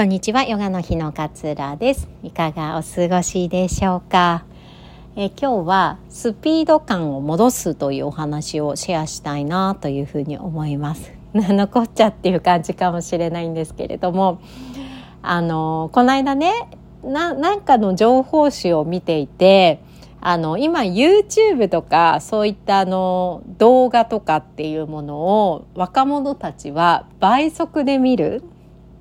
こんにちは、ヨガの日の勝浦です。いかがお過ごしでしょうか？え今日はスピード感を戻すというお話をシェアしたいなというふうに思います。残っちゃっていう感じかもしれないんですけれども、あのこの間ね、ななんかの情報誌を見ていて、あの今 YouTube とかそういったあの動画とかっていうものを若者たちは倍速で見る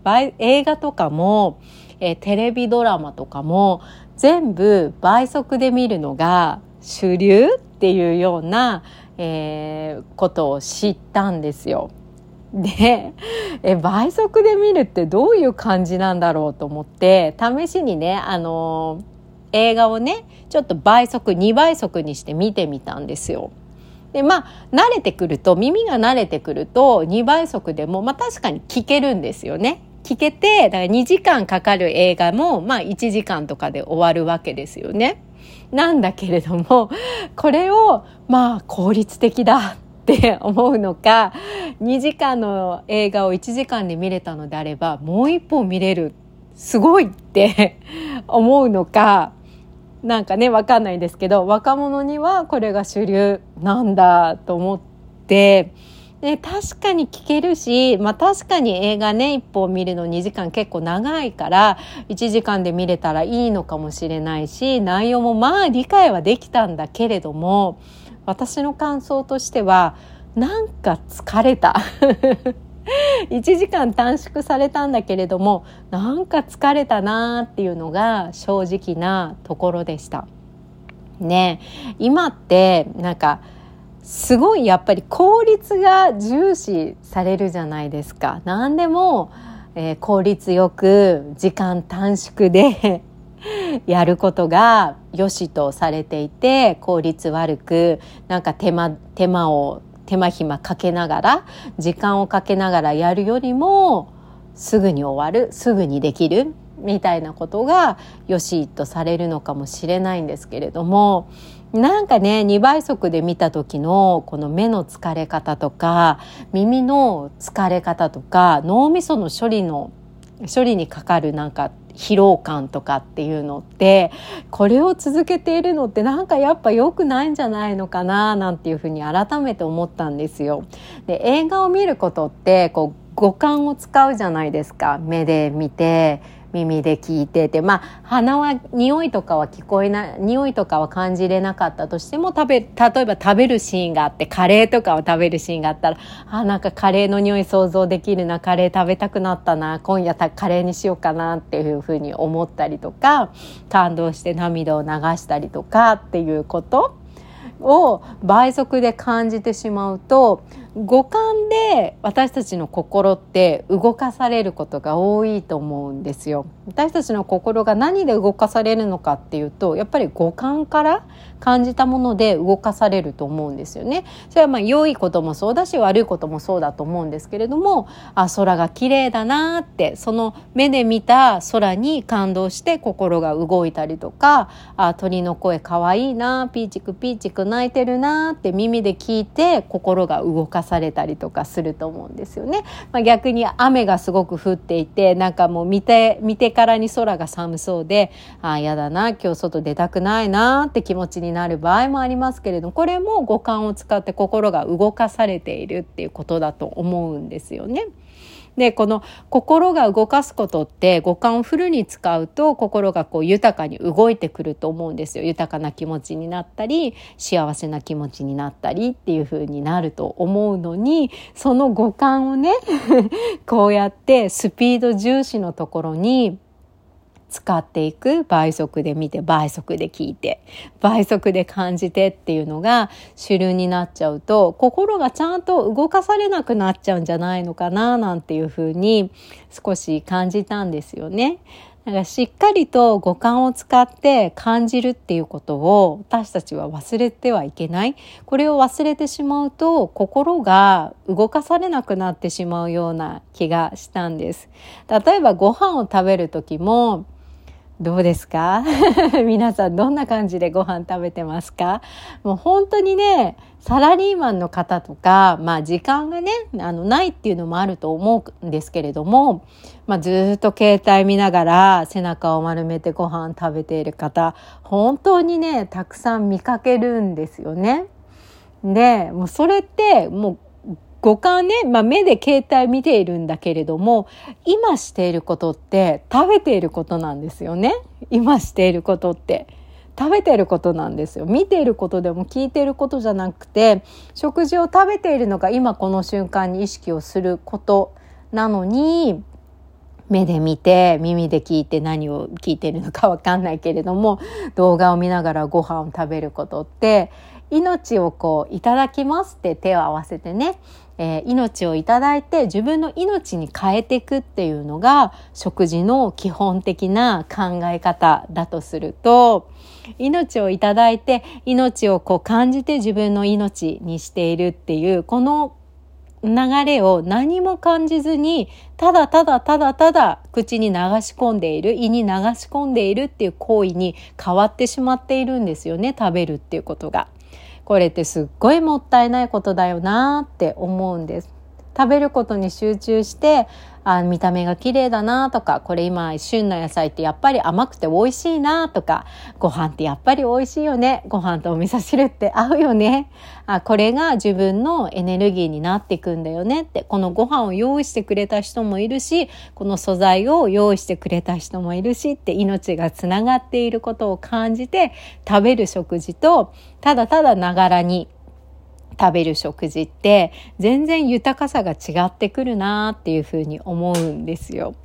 映画とかも、えー、テレビドラマとかも全部倍速で見るのが主流っていうような、えー、ことを知ったんですよ。でえ倍速で見るってどういう感じなんだろうと思って試しにねあの映画をねちょっと倍速2倍速にして見てみたんですよ。でまあ慣れてくると耳が慣れてくると2倍速でもまあ確かに聞けるんですよね。聞けてだから2時間かかる映画もまあ1時間とかで終わるわけですよね。なんだけれどもこれをまあ効率的だって 思うのか2時間の映画を1時間で見れたのであればもう一本見れるすごいって 思うのかなんかね分かんないですけど若者にはこれが主流なんだと思って。で確かに聞けるし、まあ、確かに映画ね一本見るの2時間結構長いから1時間で見れたらいいのかもしれないし内容もまあ理解はできたんだけれども私の感想としてはなんか疲れた 1時間短縮されたんだけれどもなんか疲れたなっていうのが正直なところでした。ね今ってなんかすごいやっぱり効率が重視されるじゃないですか。何でも、えー、効率よく時間短縮で やることが良しとされていて効率悪くなんか手間手間を手間暇かけながら時間をかけながらやるよりもすぐに終わるすぐにできるみたいなことが良しとされるのかもしれないんですけれどもなんかね2倍速で見た時のこの目の疲れ方とか耳の疲れ方とか脳みその処理の処理にかかるなんか疲労感とかっていうのってこれを続けているのってなんかやっぱ良くないんじゃないのかななんていうふうに改めて思ったんですよ。で映画を見ることってこう五感を使うじゃないですか目で見て耳で聞いててまあ鼻は匂いとかは聞こえない匂いとかは感じれなかったとしても食べ例えば食べるシーンがあってカレーとかを食べるシーンがあったらあなんかカレーの匂い想像できるなカレー食べたくなったな今夜カレーにしようかなっていうふうに思ったりとか感動して涙を流したりとかっていうことを倍速で感じてしまうと五感で私たちの心って動かされることが多いと思うんですよ。私たちの心が何で動かされるのかっていうとやっぱり五感から感じたもので動かされると思うんですよね。それはまあ良いこともそうだし悪いこともそうだと思うんですけれどもあ空が綺麗だなってその目で見た空に感動して心が動いたりとかあ鳥の声かわいいなピーチクピーチク泣いてるなって耳で聞いて心が動かされたりとかすると思うんですよね。まあ、逆に雨がすごく降っていてなんかもう見て見てからに空が寒そうでああ嫌だな今日外出たくないなって気持ちにになる場合もありますけれどこれも五感を使って心が動かされているっていうことだと思うんですよね。でこの心が動かすことって五感をフルに使うと心がこう豊かに動いてくると思うんですよ。豊かな気持ちになったり幸せな気持ちになったりっていう風になると思うのにその五感をね こうやってスピード重視のところに使っていく倍速で見て倍速で聞いて倍速で感じてっていうのが主流になっちゃうと心がちゃんと動かされなくなっちゃうんじゃないのかななんていうふうに少し感じたんですよね。だからしっかりと五感を使って感じるっていうことを私たちは忘れてはいけない。これを忘れてしまうと心が動かされなくなってしまうような気がしたんです。例えばご飯を食べる時もどうですか？皆さんどんな感じでご飯食べてますか？もう本当にね、サラリーマンの方とか、まあ時間がね、あの、ないっていうのもあると思うんですけれども、まあずっと携帯見ながら背中を丸めてご飯食べている方、本当にね、たくさん見かけるんですよね。で、もうそれってもう五感ね、まあ、目で携帯見ているんだけれども今していることって食べていることなんですよね。今していることって。食べていることなんですよ。見ていることでも聞いていることじゃなくて食事を食べているのが今この瞬間に意識をすることなのに目で見て耳で聞いて何を聞いてるのかわかんないけれども動画を見ながらご飯を食べることって命をこういただきますって手を合わせてねえー、命をいただいて自分の命に変えていくっていうのが食事の基本的な考え方だとすると命をいただいて命をこう感じて自分の命にしているっていうこの流れを何も感じずにただただただただ口に流し込んでいる胃に流し込んでいるっていう行為に変わってしまっているんですよね食べるっていうことが。これってすっごいもったいないことだよなって思うんです。食べることに集中してあ見た目が綺麗だなとかこれ今旬の野菜ってやっぱり甘くて美味しいなとかご飯ってやっぱり美味しいよねご飯とお味噌汁って合うよね。あこれが自分のエネルギーになっていくんだよねってこのご飯を用意してくれた人もいるしこの素材を用意してくれた人もいるしって命がつながっていることを感じて食べる食事とただただながらに食べる食事って全然豊かさが違ってくるなっていうふうに思うんですよ。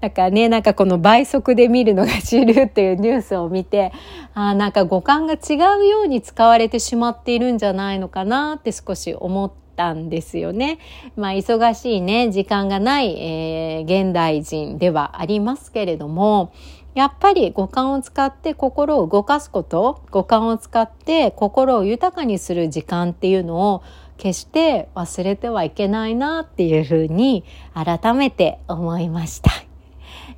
だからね、なんかこの倍速で見るのが主流っていうニュースを見て、あなんか五感が違うように使われてしまっているんじゃないのかなって少し思ってたんですよね。まあ忙しいね、時間がない、えー、現代人ではありますけれども、やっぱり五感を使って心を動かすこと五感を使って心を豊かにする時間っていうのを決して忘れてはいけないなっていうふうに改めて思いました。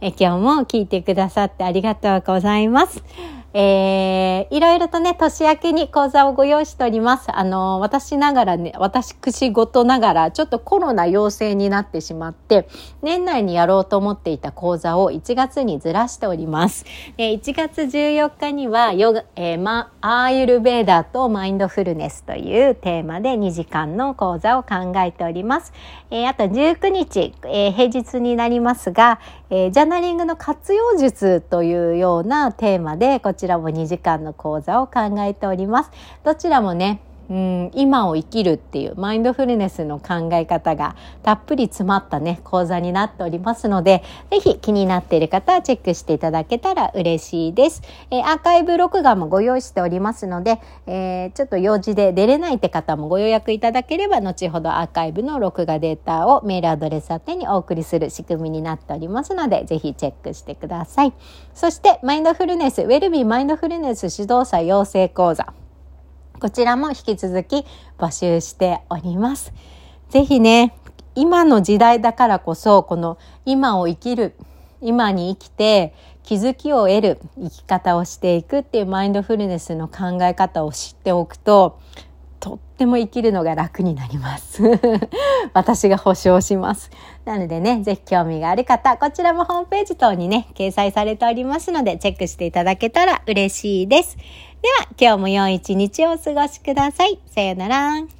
え今日も聞いてくださってありがとうございます。えー、いろいろとね、年明けに講座をご用意しております。あの、私ながらね、私事ながら、ちょっとコロナ陽性になってしまって、年内にやろうと思っていた講座を1月にずらしております。えー、1月14日にはヨガ、えー、ま、アーユルベーダとマインドフルネスというテーマで2時間の講座を考えております。えー、あと19日、えー、平日になりますが、えー、ジャーナリングの活用術というようなテーマで、こちらちらも2時間の講座を考えております。どちらもね、うん、今を生きるっていうマインドフルネスの考え方がたっぷり詰まったね講座になっておりますのでぜひ気になっている方はチェックしていただけたら嬉しいです、えー、アーカイブ録画もご用意しておりますので、えー、ちょっと用事で出れないって方もご予約いただければ後ほどアーカイブの録画データをメールアドレス宛てにお送りする仕組みになっておりますのでぜひチェックしてください。そしてマインドフルネスウェルビーマインドフルネス指導者養成講座。こちらも引き続き募集しております。ぜひね、今の時代だからこそ、この今を生きる、今に生きて気づきを得る生き方をしていくっていうマインドフルネスの考え方を知っておくと、とっても生きるのが楽になります。私が保証します。なのでね、ぜひ興味がある方、こちらもホームページ等にね、掲載されておりますので、チェックしていただけたら嬉しいです。では、今日も良い一日をお過ごしください。さよなら。